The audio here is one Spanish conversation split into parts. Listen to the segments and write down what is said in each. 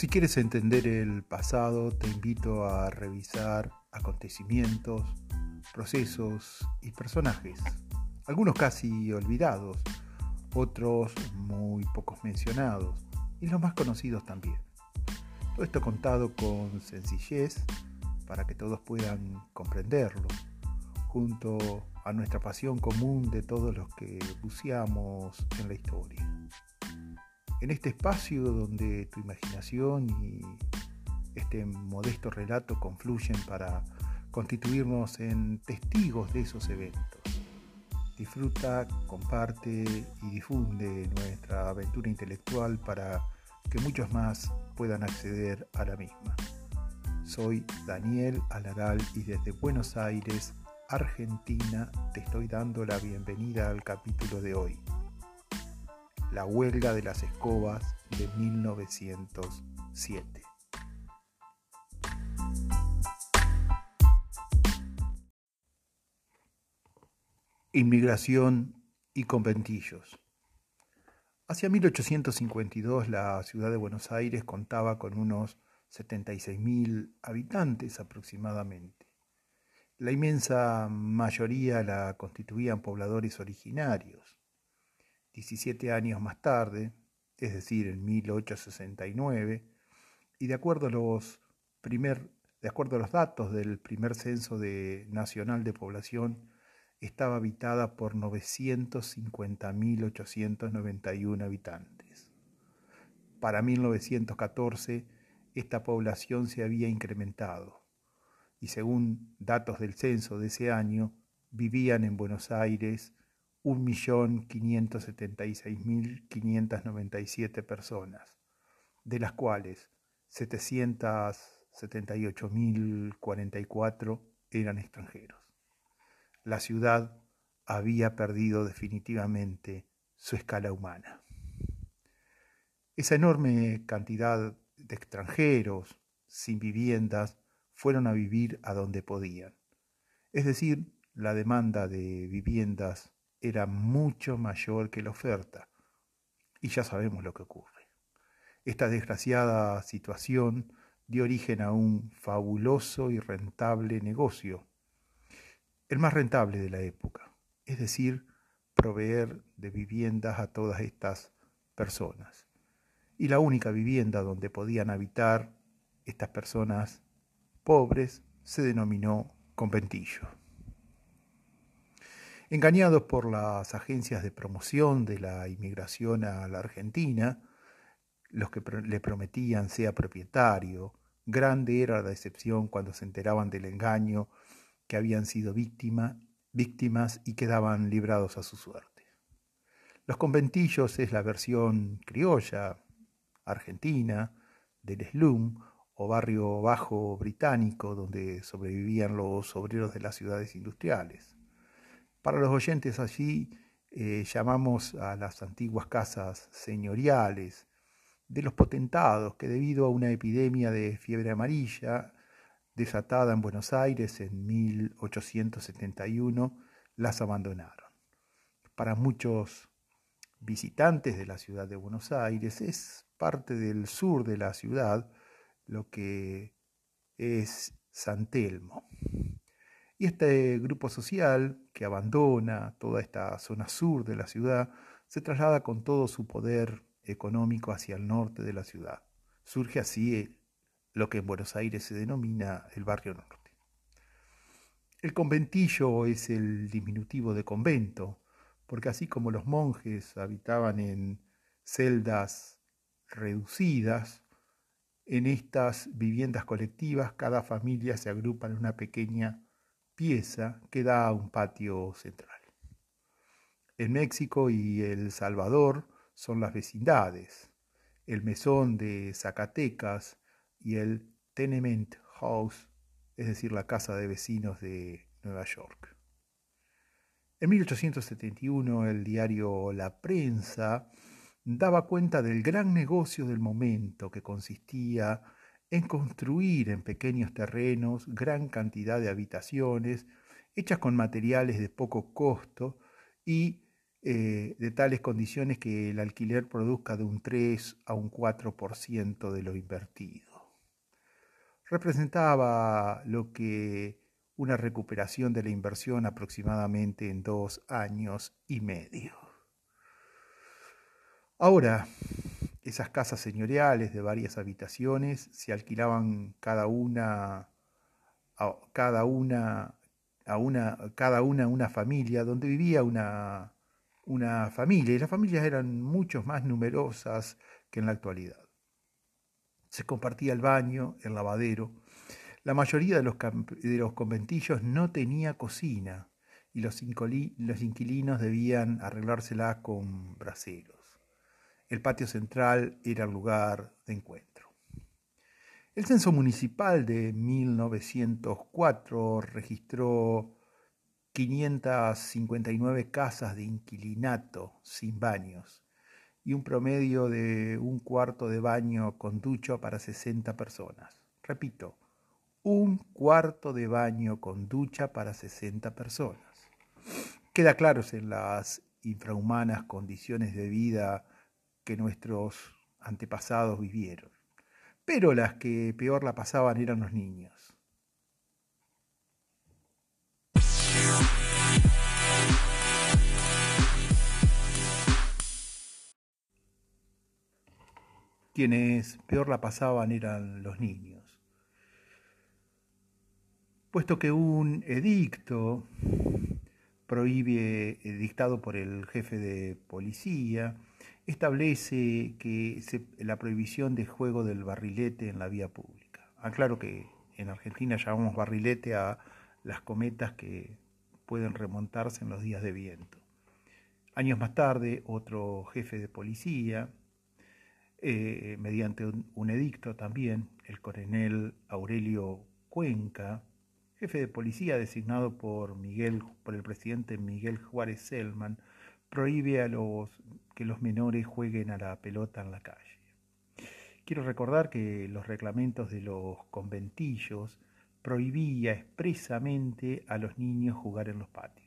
Si quieres entender el pasado, te invito a revisar acontecimientos, procesos y personajes, algunos casi olvidados, otros muy pocos mencionados y los más conocidos también. Todo esto contado con sencillez para que todos puedan comprenderlo, junto a nuestra pasión común de todos los que buceamos en la historia en este espacio donde tu imaginación y este modesto relato confluyen para constituirnos en testigos de esos eventos. Disfruta, comparte y difunde nuestra aventura intelectual para que muchos más puedan acceder a la misma. Soy Daniel Alaral y desde Buenos Aires, Argentina, te estoy dando la bienvenida al capítulo de hoy la huelga de las escobas de 1907. Inmigración y conventillos. Hacia 1852 la ciudad de Buenos Aires contaba con unos 76.000 habitantes aproximadamente. La inmensa mayoría la constituían pobladores originarios 17 años más tarde, es decir, en 1869, y de acuerdo a los, primer, de acuerdo a los datos del primer censo de, nacional de población, estaba habitada por 950.891 habitantes. Para 1914, esta población se había incrementado y según datos del censo de ese año, vivían en Buenos Aires 1.576.597 personas, de las cuales 778.044 eran extranjeros. La ciudad había perdido definitivamente su escala humana. Esa enorme cantidad de extranjeros sin viviendas fueron a vivir a donde podían. Es decir, la demanda de viviendas era mucho mayor que la oferta. Y ya sabemos lo que ocurre. Esta desgraciada situación dio origen a un fabuloso y rentable negocio, el más rentable de la época, es decir, proveer de viviendas a todas estas personas. Y la única vivienda donde podían habitar estas personas pobres se denominó conventillo. Engañados por las agencias de promoción de la inmigración a la Argentina, los que le prometían sea propietario, grande era la decepción cuando se enteraban del engaño que habían sido víctima, víctimas y quedaban librados a su suerte. Los conventillos es la versión criolla, argentina, del slum o barrio bajo británico donde sobrevivían los obreros de las ciudades industriales. Para los oyentes allí eh, llamamos a las antiguas casas señoriales de los potentados que debido a una epidemia de fiebre amarilla desatada en Buenos Aires en 1871 las abandonaron. Para muchos visitantes de la ciudad de Buenos Aires es parte del sur de la ciudad lo que es San Telmo. Y este grupo social que abandona toda esta zona sur de la ciudad se traslada con todo su poder económico hacia el norte de la ciudad. Surge así lo que en Buenos Aires se denomina el barrio norte. El conventillo es el diminutivo de convento, porque así como los monjes habitaban en celdas reducidas, en estas viviendas colectivas cada familia se agrupa en una pequeña pieza que da a un patio central. En México y El Salvador son las vecindades, el mesón de Zacatecas y el tenement house, es decir, la casa de vecinos de Nueva York. En 1871 el diario La Prensa daba cuenta del gran negocio del momento que consistía en construir en pequeños terrenos gran cantidad de habitaciones hechas con materiales de poco costo y eh, de tales condiciones que el alquiler produzca de un 3 a un 4% de lo invertido. Representaba lo que una recuperación de la inversión aproximadamente en dos años y medio. Ahora, esas casas señoriales de varias habitaciones se alquilaban cada una a cada una a una cada una una familia donde vivía una una familia y las familias eran mucho más numerosas que en la actualidad. Se compartía el baño, el lavadero, la mayoría de los, de los conventillos no tenía cocina y los, los inquilinos debían arreglársela con braseros. El patio central era el lugar de encuentro. El censo municipal de 1904 registró 559 casas de inquilinato sin baños y un promedio de un cuarto de baño con ducho para 60 personas. Repito, un cuarto de baño con ducha para 60 personas. Queda claro en las infrahumanas condiciones de vida que nuestros antepasados vivieron, pero las que peor la pasaban eran los niños. Quienes peor la pasaban eran los niños puesto que un edicto prohíbe, eh, dictado por el jefe de policía, establece que la prohibición de juego del barrilete en la vía pública. Aclaro que en Argentina llamamos barrilete a las cometas que pueden remontarse en los días de viento. Años más tarde, otro jefe de policía, eh, mediante un edicto también, el coronel Aurelio Cuenca, jefe de policía designado por, Miguel, por el presidente Miguel Juárez Selman, prohíbe a los, que los menores jueguen a la pelota en la calle. Quiero recordar que los reglamentos de los conventillos prohibía expresamente a los niños jugar en los patios.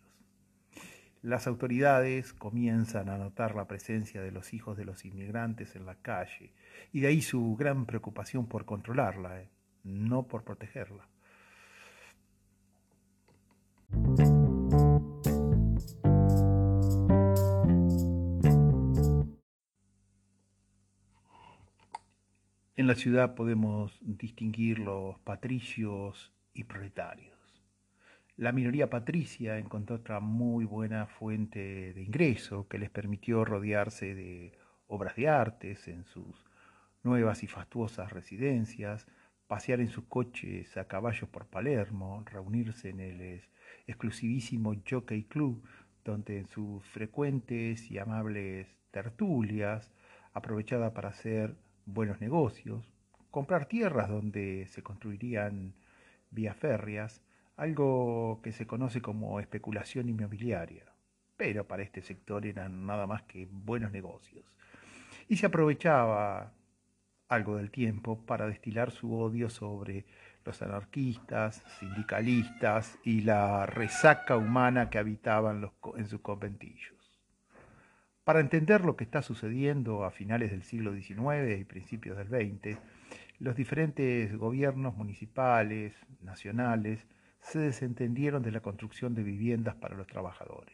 Las autoridades comienzan a notar la presencia de los hijos de los inmigrantes en la calle y de ahí su gran preocupación por controlarla, ¿eh? no por protegerla. En la ciudad podemos distinguir los patricios y proletarios. La minoría patricia encontró otra muy buena fuente de ingreso que les permitió rodearse de obras de artes en sus nuevas y fastuosas residencias, pasear en sus coches a caballo por Palermo, reunirse en el exclusivísimo Jockey Club, donde en sus frecuentes y amables tertulias, aprovechada para hacer buenos negocios, comprar tierras donde se construirían vías férreas, algo que se conoce como especulación inmobiliaria, pero para este sector eran nada más que buenos negocios. Y se aprovechaba algo del tiempo para destilar su odio sobre los anarquistas, sindicalistas y la resaca humana que habitaban en sus conventillos. Para entender lo que está sucediendo a finales del siglo XIX y principios del XX, los diferentes gobiernos municipales, nacionales, se desentendieron de la construcción de viviendas para los trabajadores.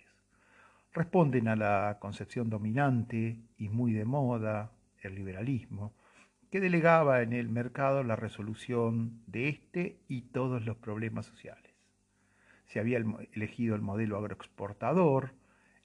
Responden a la concepción dominante y muy de moda, el liberalismo, que delegaba en el mercado la resolución de este y todos los problemas sociales. Se había elegido el modelo agroexportador,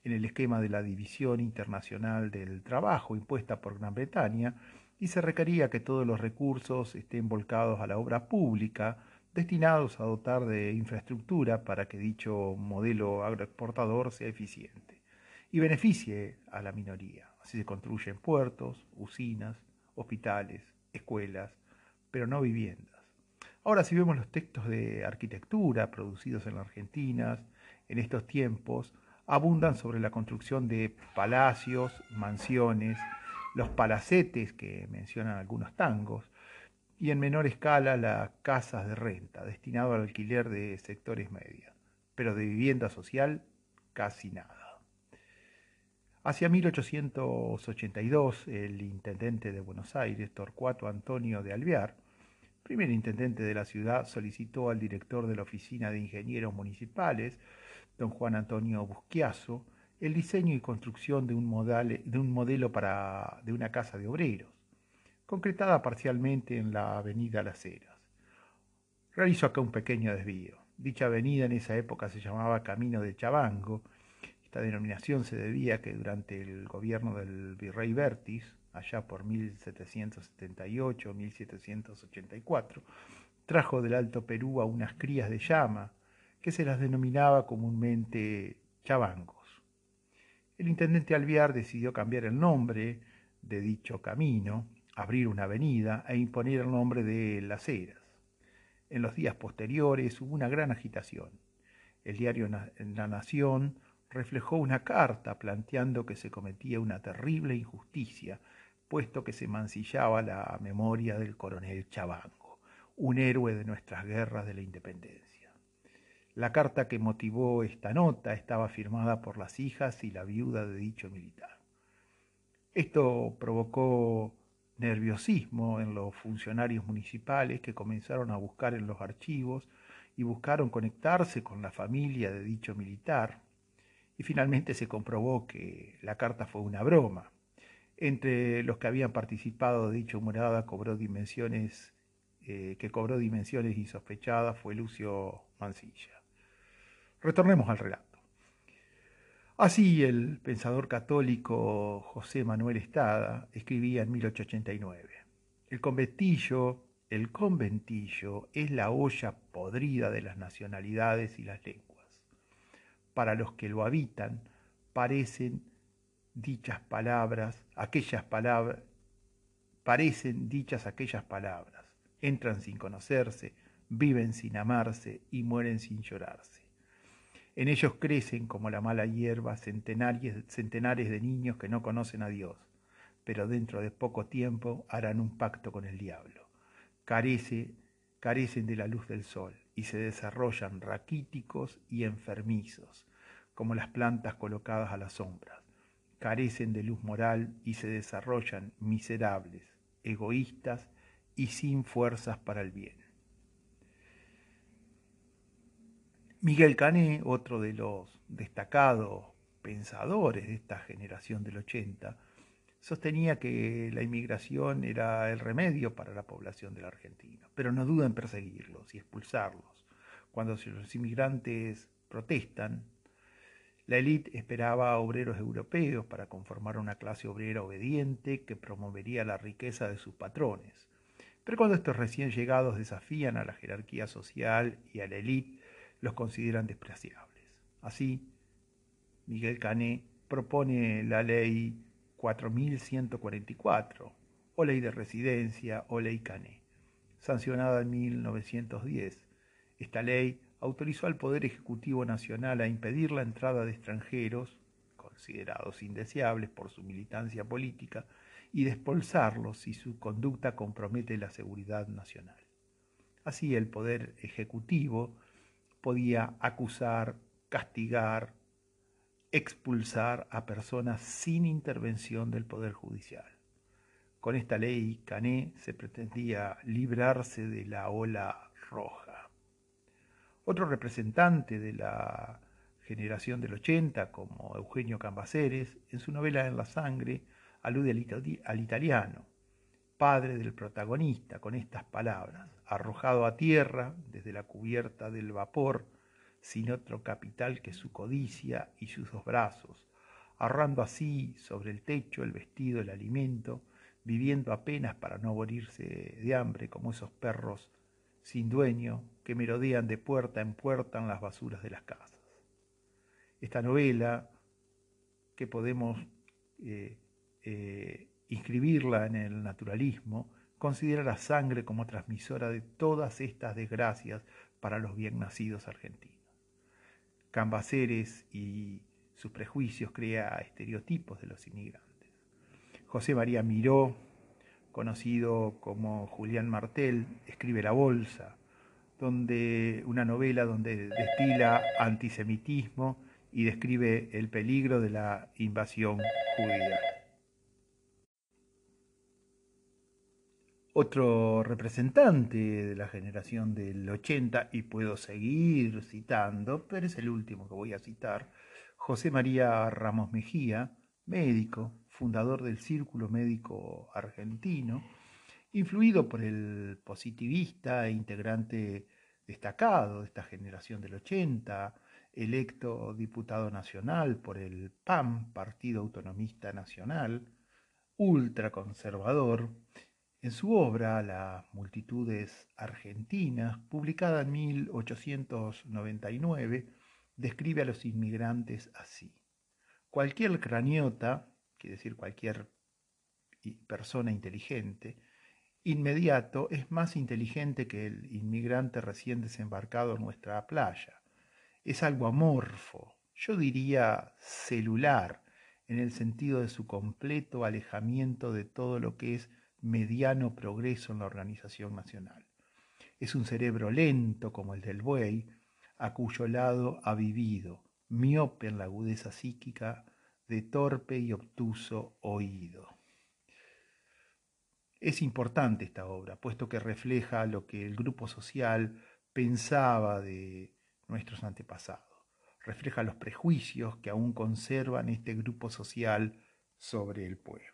en el esquema de la División Internacional del Trabajo impuesta por Gran Bretaña y se requería que todos los recursos estén volcados a la obra pública destinados a dotar de infraestructura para que dicho modelo agroexportador sea eficiente y beneficie a la minoría. Así se construyen puertos, usinas, hospitales, escuelas, pero no viviendas. Ahora si vemos los textos de arquitectura producidos en la Argentina en estos tiempos, abundan sobre la construcción de palacios, mansiones, los palacetes que mencionan algunos tangos, y en menor escala las casas de renta, destinado al alquiler de sectores medios, pero de vivienda social casi nada. Hacia 1882, el intendente de Buenos Aires, Torcuato Antonio de Alvear, primer intendente de la ciudad, solicitó al director de la Oficina de Ingenieros Municipales, don Juan Antonio Busquiazo, el diseño y construcción de un, de un modelo para, de una casa de obreros, concretada parcialmente en la avenida Las Heras. Realizó acá un pequeño desvío. Dicha avenida en esa época se llamaba Camino de Chabango. Esta denominación se debía a que durante el gobierno del virrey Bertis, allá por 1778-1784, trajo del Alto Perú a unas crías de llama, que se las denominaba comúnmente chavangos. El intendente Alviar decidió cambiar el nombre de dicho camino, abrir una avenida e imponer el nombre de Las Heras. En los días posteriores hubo una gran agitación. El diario La Nación reflejó una carta planteando que se cometía una terrible injusticia, puesto que se mancillaba la memoria del coronel Chabango, un héroe de nuestras guerras de la independencia. La carta que motivó esta nota estaba firmada por las hijas y la viuda de dicho militar. Esto provocó nerviosismo en los funcionarios municipales que comenzaron a buscar en los archivos y buscaron conectarse con la familia de dicho militar, y finalmente se comprobó que la carta fue una broma. Entre los que habían participado de dicho morada cobró dimensiones, eh, que cobró dimensiones insospechadas fue Lucio Mancilla. Retornemos al relato. Así el pensador católico José Manuel Estada escribía en 1889, el conventillo, el conventillo es la olla podrida de las nacionalidades y las lenguas. Para los que lo habitan parecen dichas palabras, aquellas palabras, parecen dichas aquellas palabras, entran sin conocerse, viven sin amarse y mueren sin llorarse. En ellos crecen como la mala hierba centenares de niños que no conocen a Dios, pero dentro de poco tiempo harán un pacto con el diablo. Carece, carecen de la luz del sol y se desarrollan raquíticos y enfermizos, como las plantas colocadas a la sombra. Carecen de luz moral y se desarrollan miserables, egoístas y sin fuerzas para el bien. Miguel Cané, otro de los destacados pensadores de esta generación del 80, sostenía que la inmigración era el remedio para la población de la Argentina, pero no duda en perseguirlos y expulsarlos. Cuando los inmigrantes protestan, la élite esperaba a obreros europeos para conformar una clase obrera obediente que promovería la riqueza de sus patrones. Pero cuando estos recién llegados desafían a la jerarquía social y a la élite, los consideran despreciables. Así, Miguel Cané propone la ley 4144, o ley de residencia, o ley Cané, sancionada en 1910. Esta ley autorizó al Poder Ejecutivo Nacional a impedir la entrada de extranjeros, considerados indeseables por su militancia política, y despolsarlos si su conducta compromete la seguridad nacional. Así el Poder Ejecutivo podía acusar, castigar, expulsar a personas sin intervención del Poder Judicial. Con esta ley, Cané se pretendía librarse de la ola roja. Otro representante de la generación del 80, como Eugenio Cambaceres, en su novela En la sangre, alude al, italiano, padre del protagonista, con estas palabras, arrojado a tierra desde la cubierta del vapor, sin otro capital que su codicia y sus dos brazos, ahorrando así sobre el techo el vestido, el alimento, viviendo apenas para no morirse de hambre como esos perros sin dueño que merodean de puerta en puerta en las basuras de las casas. Esta novela, que podemos eh, eh, inscribirla en el naturalismo, considera la sangre como transmisora de todas estas desgracias para los bien nacidos argentinos. Cambaceres y sus prejuicios crea estereotipos de los inmigrantes. José María Miró, conocido como Julián Martel, escribe La Bolsa, donde una novela donde destila antisemitismo y describe el peligro de la invasión judía. Otro representante de la generación del 80, y puedo seguir citando, pero es el último que voy a citar, José María Ramos Mejía, médico, fundador del Círculo Médico Argentino, influido por el positivista e integrante destacado de esta generación del 80, electo diputado nacional por el PAM, Partido Autonomista Nacional, ultraconservador, en su obra Las multitudes argentinas, publicada en 1899, describe a los inmigrantes así. Cualquier craniota, quiere decir cualquier persona inteligente, inmediato es más inteligente que el inmigrante recién desembarcado en nuestra playa. Es algo amorfo, yo diría celular, en el sentido de su completo alejamiento de todo lo que es mediano progreso en la organización nacional. Es un cerebro lento como el del buey, a cuyo lado ha vivido, miope en la agudeza psíquica, de torpe y obtuso oído. Es importante esta obra, puesto que refleja lo que el grupo social pensaba de nuestros antepasados. Refleja los prejuicios que aún conservan este grupo social sobre el pueblo.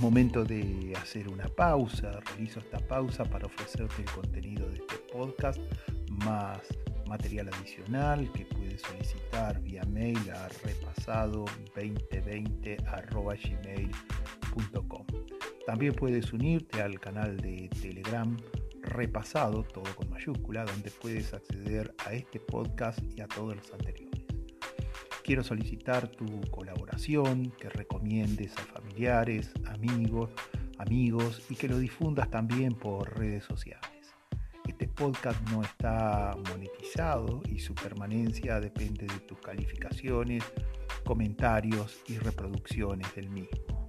Momento de hacer una pausa. Realizo esta pausa para ofrecerte el contenido de este podcast más material adicional que puedes solicitar vía mail a repasado2020.gmail.com. También puedes unirte al canal de Telegram Repasado, todo con mayúscula, donde puedes acceder a este podcast y a todos los anteriores. Quiero solicitar tu colaboración, que recomiendes a familiares, amigos, amigos y que lo difundas también por redes sociales. Este podcast no está monetizado y su permanencia depende de tus calificaciones, comentarios y reproducciones del mismo.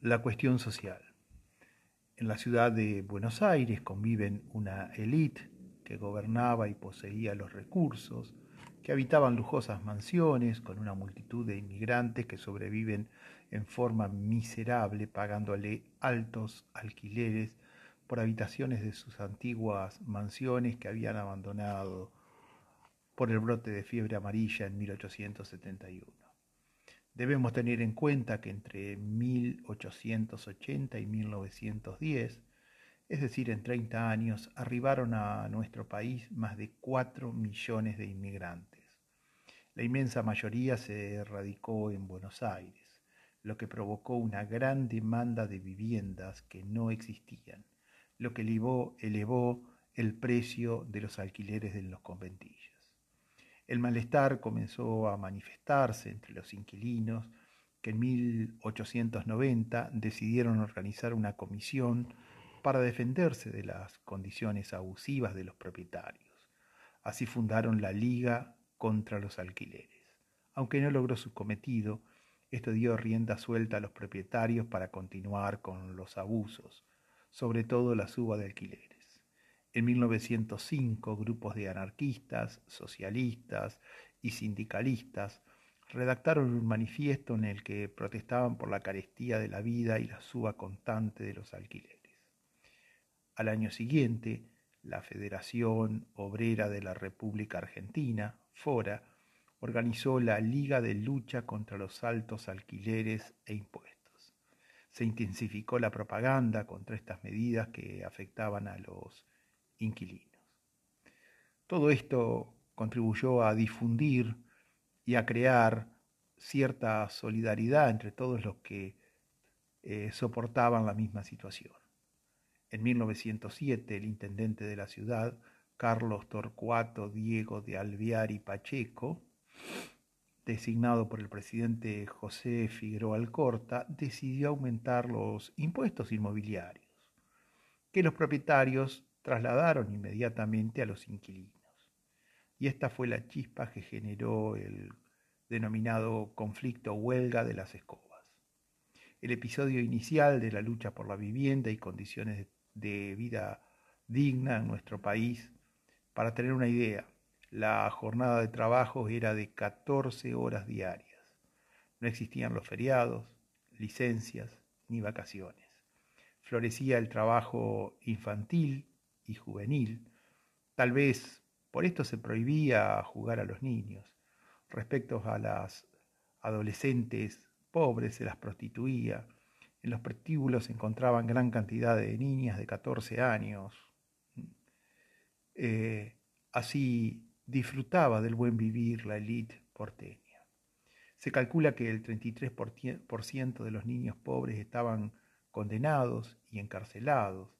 La cuestión social. En la ciudad de Buenos Aires conviven una élite que gobernaba y poseía los recursos, que habitaban lujosas mansiones con una multitud de inmigrantes que sobreviven en forma miserable pagándole altos alquileres por habitaciones de sus antiguas mansiones que habían abandonado por el brote de fiebre amarilla en 1871. Debemos tener en cuenta que entre 1880 y 1910, es decir, en 30 años, arribaron a nuestro país más de 4 millones de inmigrantes. La inmensa mayoría se radicó en Buenos Aires, lo que provocó una gran demanda de viviendas que no existían, lo que elevó, elevó el precio de los alquileres de los conventillos. El malestar comenzó a manifestarse entre los inquilinos que en 1890 decidieron organizar una comisión para defenderse de las condiciones abusivas de los propietarios. Así fundaron la Liga contra los Alquileres. Aunque no logró su cometido, esto dio rienda suelta a los propietarios para continuar con los abusos, sobre todo la suba de alquileres. En 1905, grupos de anarquistas, socialistas y sindicalistas redactaron un manifiesto en el que protestaban por la carestía de la vida y la suba constante de los alquileres. Al año siguiente, la Federación Obrera de la República Argentina, FORA, organizó la Liga de Lucha contra los Altos Alquileres e Impuestos. Se intensificó la propaganda contra estas medidas que afectaban a los inquilinos. Todo esto contribuyó a difundir y a crear cierta solidaridad entre todos los que eh, soportaban la misma situación. En 1907, el intendente de la ciudad, Carlos Torcuato Diego de Alvear y Pacheco, designado por el presidente José Figueroa Alcorta, decidió aumentar los impuestos inmobiliarios, que los propietarios trasladaron inmediatamente a los inquilinos. Y esta fue la chispa que generó el denominado conflicto huelga de las escobas. El episodio inicial de la lucha por la vivienda y condiciones de vida digna en nuestro país, para tener una idea, la jornada de trabajo era de 14 horas diarias. No existían los feriados, licencias ni vacaciones. Florecía el trabajo infantil y juvenil. Tal vez por esto se prohibía jugar a los niños. Respecto a las adolescentes pobres se las prostituía. En los prostíbulos se encontraban gran cantidad de niñas de 14 años. Eh, así disfrutaba del buen vivir la élite porteña. Se calcula que el 33% de los niños pobres estaban condenados y encarcelados.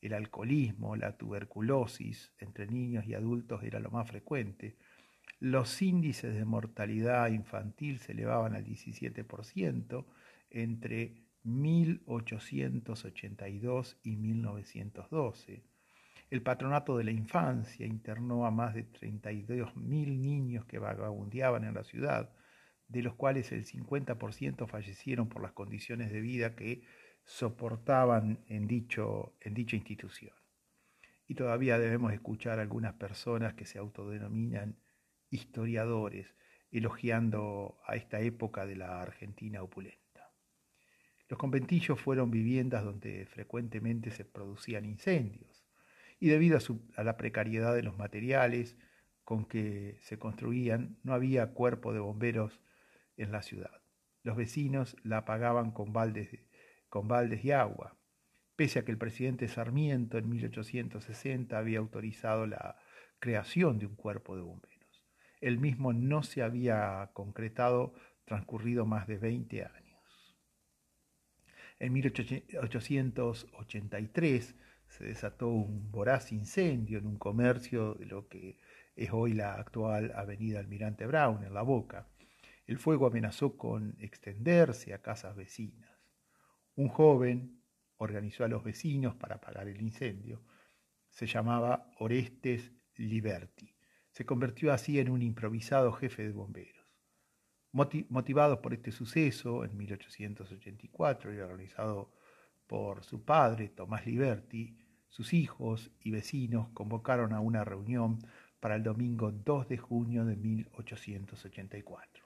El alcoholismo, la tuberculosis entre niños y adultos era lo más frecuente. Los índices de mortalidad infantil se elevaban al 17% entre 1882 y 1912. El patronato de la infancia internó a más de 32.000 niños que vagabundeaban en la ciudad de los cuales el 50% fallecieron por las condiciones de vida que soportaban en, dicho, en dicha institución. Y todavía debemos escuchar a algunas personas que se autodenominan historiadores, elogiando a esta época de la Argentina opulenta. Los conventillos fueron viviendas donde frecuentemente se producían incendios, y debido a, la precariedad de los materiales con que se construían, no había cuerpo de bomberos en la ciudad. Los vecinos la apagaban con baldes, con baldes de agua, pese a que el presidente Sarmiento en 1860 había autorizado la creación de un cuerpo de bomberos. El mismo no se había concretado transcurrido más de 20 años. En 1883 se desató un voraz incendio en un comercio de lo que es hoy la actual Avenida Almirante Brown, en La Boca. El fuego amenazó con extenderse a casas vecinas. Un joven organizó a los vecinos para apagar el incendio. Se llamaba Orestes Liberti. Se convirtió así en un improvisado jefe de bomberos. Motivados por este suceso, en 1884 y organizado por su padre, Tomás Liberti, sus hijos y vecinos convocaron a una reunión para el domingo 2 de junio de 1884.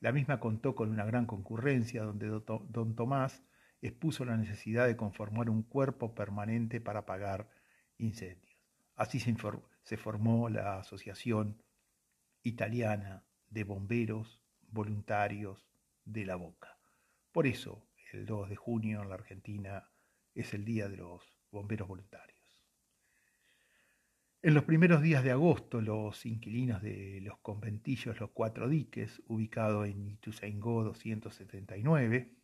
La misma contó con una gran concurrencia donde don Tomás expuso la necesidad de conformar un cuerpo permanente para apagar incendios. Así se, formó la Asociación Italiana de Bomberos Voluntarios de la Boca. Por eso, el 2 de junio en la Argentina es el Día de los Bomberos Voluntarios. En los primeros días de agosto, los inquilinos de los conventillos Los Cuatro Diques, ubicado en Ituzaingó 279,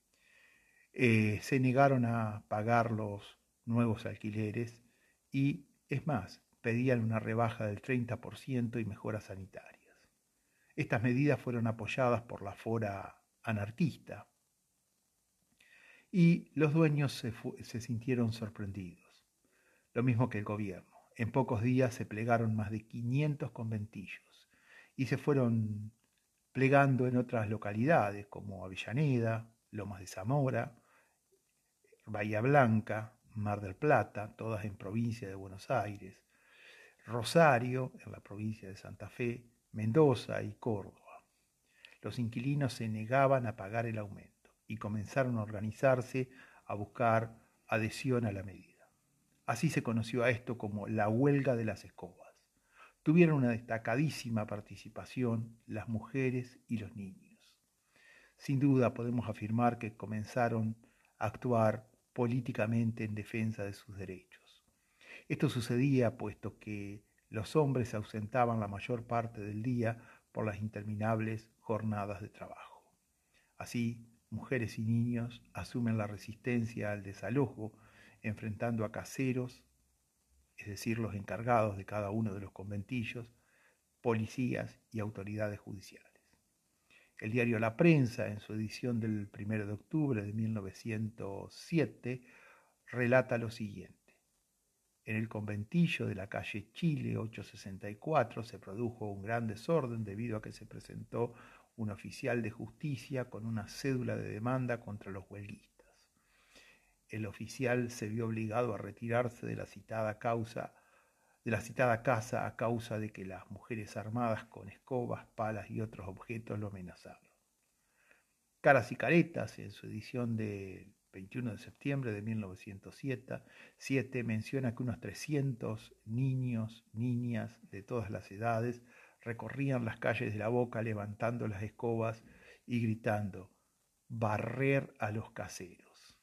eh, se negaron a pagar los nuevos alquileres y, es más, pedían una rebaja del 30% y mejoras sanitarias. Estas medidas fueron apoyadas por la fora anarquista y los dueños se sintieron sorprendidos, lo mismo que el gobierno. En pocos días se plegaron más de 500 conventillos y se fueron plegando en otras localidades como Avellaneda, Lomas de Zamora, Bahía Blanca, Mar del Plata, todas en provincia de Buenos Aires, Rosario, en la provincia de Santa Fe, Mendoza y Córdoba. Los inquilinos se negaban a pagar el aumento y comenzaron a organizarse a buscar adhesión a la medida. Así se conoció a esto como la huelga de las escobas. Tuvieron una destacadísima participación las mujeres y los niños. Sin duda podemos afirmar que comenzaron a actuar políticamente en defensa de sus derechos. Esto sucedía puesto que los hombres se ausentaban la mayor parte del día por las interminables jornadas de trabajo. Así, mujeres y niños asumen la resistencia al desalojo enfrentando a caseros, es decir, los encargados de cada uno de los conventillos, policías y autoridades judiciales. El diario La Prensa, en su edición del 1 de octubre de 1907, relata lo siguiente. En el conventillo de la calle Chile 864 se produjo un gran desorden debido a que se presentó un oficial de justicia con una cédula de demanda contra los huelguistas. El oficial se vio obligado a retirarse de la citada causa de la citada casa a causa de que las mujeres armadas con escobas, palas y otros objetos lo amenazaron. Caras y Caretas, en su edición de 21 de septiembre de 1907, menciona que unos 300 niños, niñas de todas las edades recorrían las calles de la boca levantando las escobas y gritando, barrer a los caseros.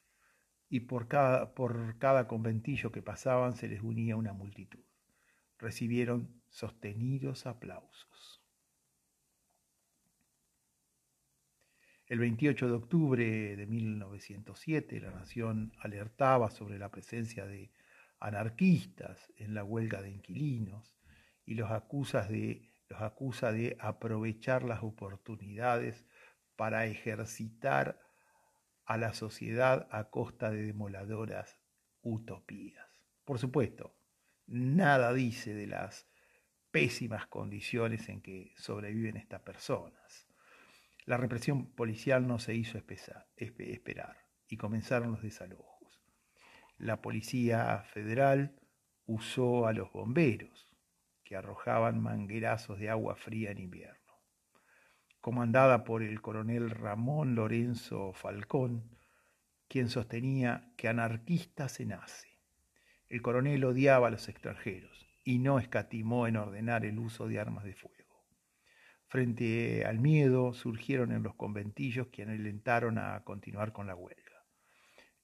Y por cada, por cada conventillo que pasaban se les unía una multitud. Recibieron sostenidos aplausos. El 28 de octubre de 1907, la Nación alertaba sobre la presencia de anarquistas en la huelga de inquilinos y los acusa de, los acusa de aprovechar las oportunidades para ejercitar a la sociedad a costa de demoladoras utopías. Por supuesto, nada dice de las pésimas condiciones en que sobreviven estas personas. La represión policial no se hizo esperar y comenzaron los desalojos. La Policía Federal usó a los bomberos, que arrojaban manguerazos de agua fría en invierno. Comandada por el coronel Ramón Lorenzo Falcón, quien sostenía que anarquista se nace. El coronel odiaba a los extranjeros y no escatimó en ordenar el uso de armas de fuego. Frente al miedo surgieron en los conventillos quienes alentaron a continuar con la huelga.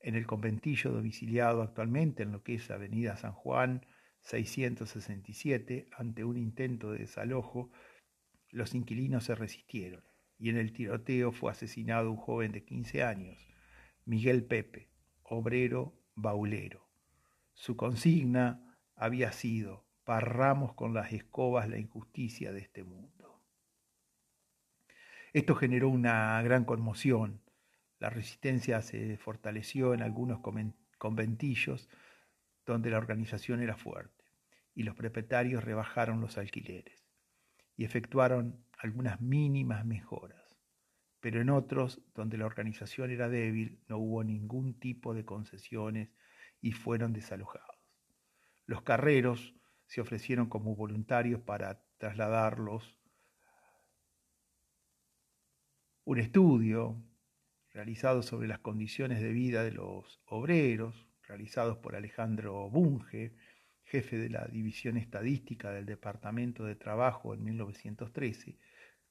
En el conventillo domiciliado actualmente en lo que es Avenida San Juan 667, ante un intento de desalojo, los inquilinos se resistieron y en el tiroteo fue asesinado un joven de 15 años, Miguel Pepe, obrero baulero. Su consigna había sido, parramos con las escobas la injusticia de este mundo. Esto generó una gran conmoción. La resistencia se fortaleció en algunos conventillos donde la organización era fuerte y los propietarios rebajaron los alquileres y efectuaron algunas mínimas mejoras. Pero en otros, donde la organización era débil, no hubo ningún tipo de concesiones y fueron desalojados. Los carreros se ofrecieron como voluntarios para trasladarlos un estudio realizado sobre las condiciones de vida de los obreros, realizados por Alejandro Bunge, jefe de la División Estadística del Departamento de Trabajo en 1913,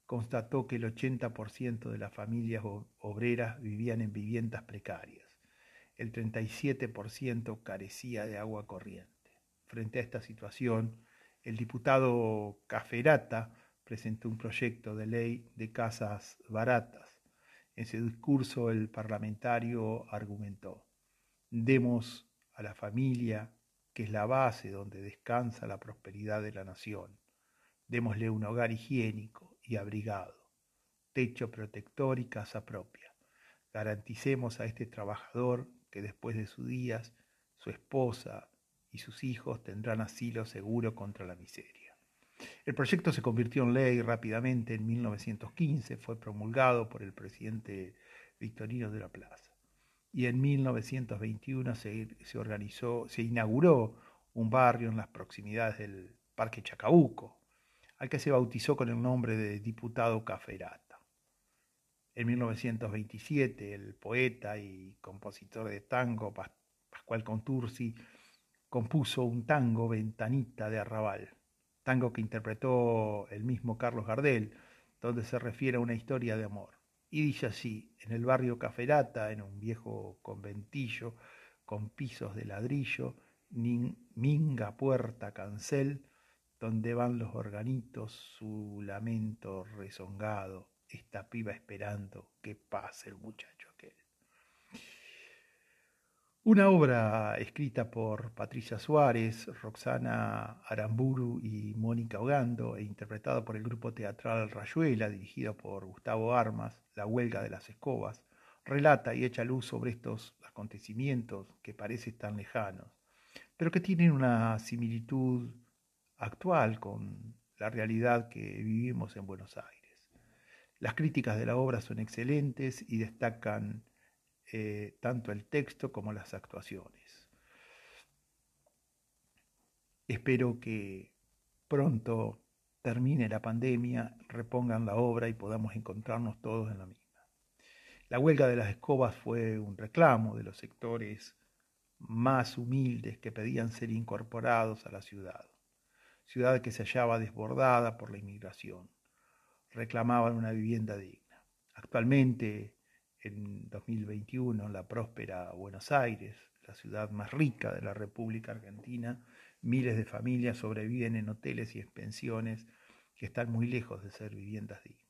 constató que el 80% de las familias obreras vivían en viviendas precarias. El 37% carecía de agua corriente. Frente a esta situación, el diputado Caferata presentó un proyecto de ley de casas baratas. En ese discurso el parlamentario argumentó, demos a la familia, que es la base donde descansa la prosperidad de la nación, démosle un hogar higiénico y abrigado, techo protector y casa propia. Garanticemos a este trabajador que después de sus días, su esposa y sus hijos tendrán asilo seguro contra la miseria. El proyecto se convirtió en ley rápidamente en 1915, fue promulgado por el presidente Victorino de la Plaza. Y en 1921 se, organizó, se inauguró un barrio en las proximidades del Parque Chacabuco, al que se bautizó con el nombre de Diputado Caferata. En 1927, el poeta y compositor de tango Pascual Contursi compuso un tango Ventanita de Arrabal tango que interpretó el mismo Carlos Gardel, donde se refiere a una historia de amor. Y dice así, en el barrio Caferata, en un viejo conventillo con pisos de ladrillo, minga puerta cancel, donde van los organitos, su lamento rezongado, esta piba esperando que pase el muchacho aquel. Una obra escrita por Patricia Suárez, Roxana Aramburu y Mónica Ogando e interpretada por el grupo teatral Rayuela, dirigido por Gustavo Armas, La huelga de las escobas, relata y echa luz sobre estos acontecimientos que parecen tan lejanos, pero que tienen una similitud actual con la realidad que vivimos en Buenos Aires. Las críticas de la obra son excelentes y destacan eh, tanto el texto como las actuaciones. Espero que pronto termine la pandemia, repongan la obra y podamos encontrarnos todos en la misma. La huelga de las escobas fue un reclamo de los sectores más humildes que pedían ser incorporados a la ciudad, ciudad que se hallaba desbordada por la inmigración. Reclamaban una vivienda digna. Actualmente, en 2021, la próspera Buenos Aires, la ciudad más rica de la República Argentina, miles de familias sobreviven en hoteles y en pensiones que están muy lejos de ser viviendas dignas.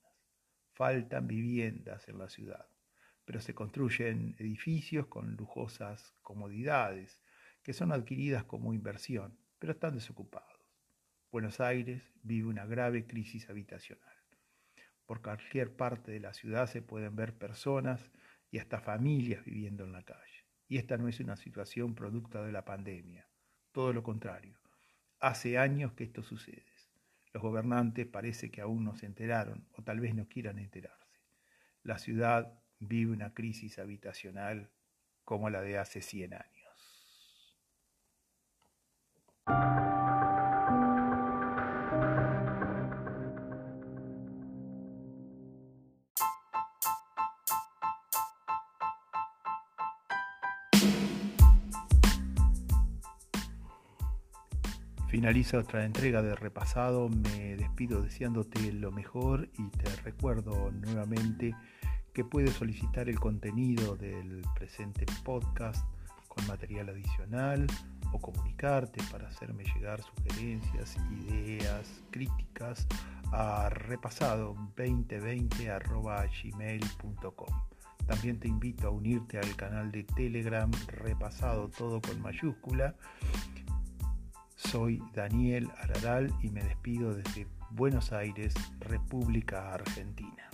Faltan viviendas en la ciudad pero se construyen edificios con lujosas comodidades que son adquiridas como inversión, pero están desocupados. Buenos Aires vive una grave crisis habitacional. Por cualquier parte de la ciudad se pueden ver personas y hasta familias viviendo en la calle. Y esta no es una situación producto de la pandemia, todo lo contrario. Hace años que esto sucede. Los gobernantes parece que aún no se enteraron o tal vez no quieran enterarse. La ciudad vive una crisis habitacional como la de hace 100 años. Finaliza otra entrega de repasado, me despido deseándote lo mejor y te recuerdo nuevamente que puedes solicitar el contenido del presente podcast con material adicional o comunicarte para hacerme llegar sugerencias, ideas, críticas a repasado2020.gmail.com. También te invito a unirte al canal de Telegram Repasado todo con mayúscula. Soy Daniel Araral y me despido desde Buenos Aires, República Argentina.